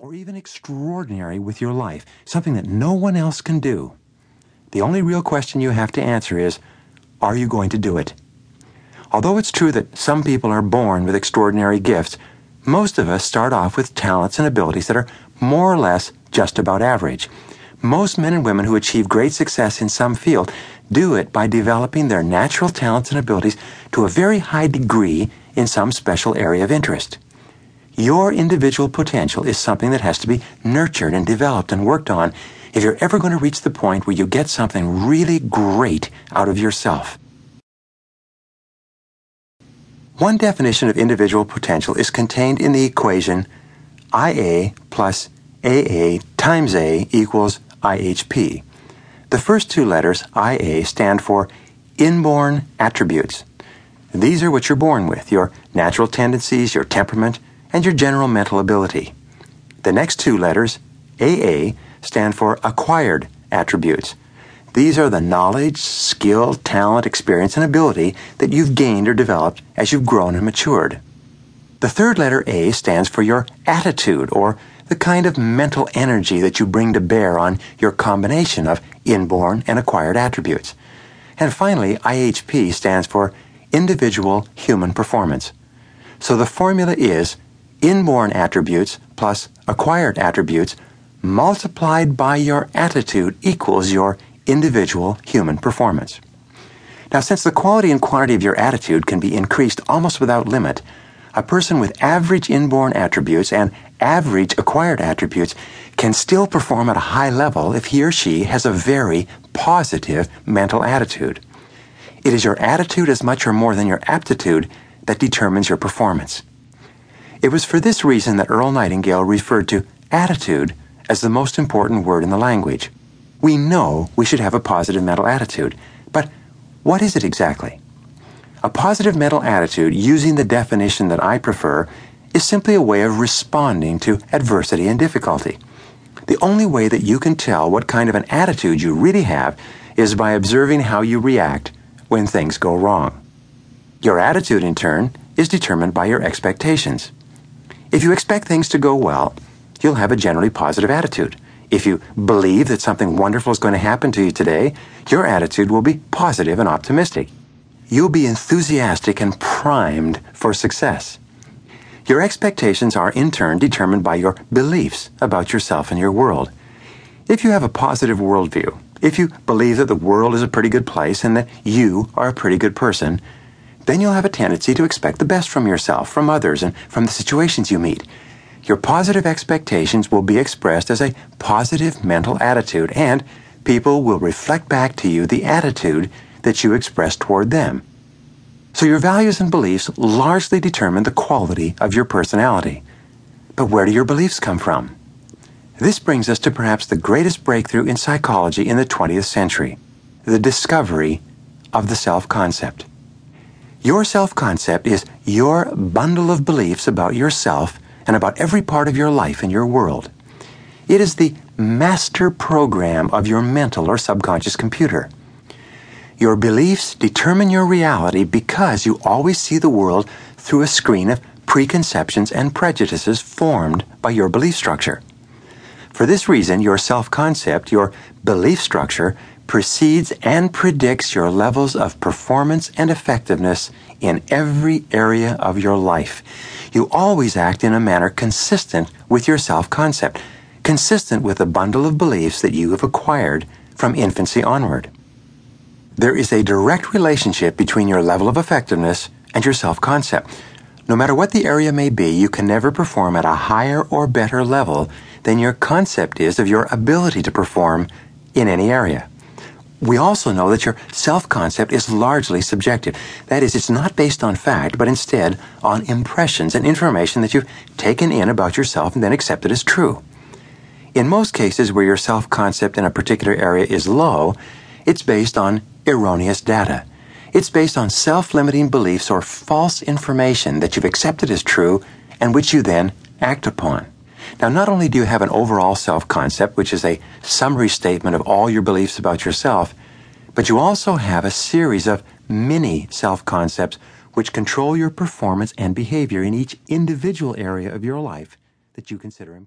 or even extraordinary with your life, something that no one else can do. The only real question you have to answer is are you going to do it? Although it's true that some people are born with extraordinary gifts, most of us start off with talents and abilities that are more or less just about average. Most men and women who achieve great success in some field do it by developing their natural talents and abilities to a very high degree in some special area of interest. Your individual potential is something that has to be nurtured and developed and worked on if you're ever going to reach the point where you get something really great out of yourself. One definition of individual potential is contained in the equation IA plus AA times A equals IHP. The first two letters, IA, stand for inborn attributes. These are what you're born with your natural tendencies, your temperament, and your general mental ability. The next two letters, AA, stand for acquired attributes. These are the knowledge, skill, talent, experience, and ability that you've gained or developed as you've grown and matured. The third letter A stands for your attitude or the kind of mental energy that you bring to bear on your combination of inborn and acquired attributes. And finally, IHP stands for individual human performance. So the formula is inborn attributes plus acquired attributes multiplied by your attitude equals your individual human performance. Now, since the quality and quantity of your attitude can be increased almost without limit, a person with average inborn attributes and average acquired attributes can still perform at a high level if he or she has a very positive mental attitude. It is your attitude as much or more than your aptitude that determines your performance. It was for this reason that Earl Nightingale referred to attitude as the most important word in the language. We know we should have a positive mental attitude, but what is it exactly? A positive mental attitude, using the definition that I prefer, is simply a way of responding to adversity and difficulty. The only way that you can tell what kind of an attitude you really have is by observing how you react when things go wrong. Your attitude, in turn, is determined by your expectations. If you expect things to go well, you'll have a generally positive attitude. If you believe that something wonderful is going to happen to you today, your attitude will be positive and optimistic. You'll be enthusiastic and primed for success. Your expectations are in turn determined by your beliefs about yourself and your world. If you have a positive worldview, if you believe that the world is a pretty good place and that you are a pretty good person, then you'll have a tendency to expect the best from yourself, from others, and from the situations you meet. Your positive expectations will be expressed as a positive mental attitude, and people will reflect back to you the attitude that you express toward them. So your values and beliefs largely determine the quality of your personality. But where do your beliefs come from? This brings us to perhaps the greatest breakthrough in psychology in the 20th century the discovery of the self concept. Your self concept is your bundle of beliefs about yourself and about every part of your life and your world. It is the master program of your mental or subconscious computer. Your beliefs determine your reality because you always see the world through a screen of preconceptions and prejudices formed by your belief structure. For this reason, your self concept, your belief structure, precedes and predicts your levels of performance and effectiveness in every area of your life. You always act in a manner consistent with your self concept, consistent with the bundle of beliefs that you have acquired from infancy onward. There is a direct relationship between your level of effectiveness and your self concept. No matter what the area may be, you can never perform at a higher or better level than your concept is of your ability to perform in any area. We also know that your self concept is largely subjective. That is, it's not based on fact, but instead on impressions and information that you've taken in about yourself and then accepted as true. In most cases where your self concept in a particular area is low, it's based on erroneous data. It's based on self limiting beliefs or false information that you've accepted as true and which you then act upon. Now, not only do you have an overall self concept, which is a summary statement of all your beliefs about yourself, but you also have a series of mini self concepts which control your performance and behavior in each individual area of your life that you consider important.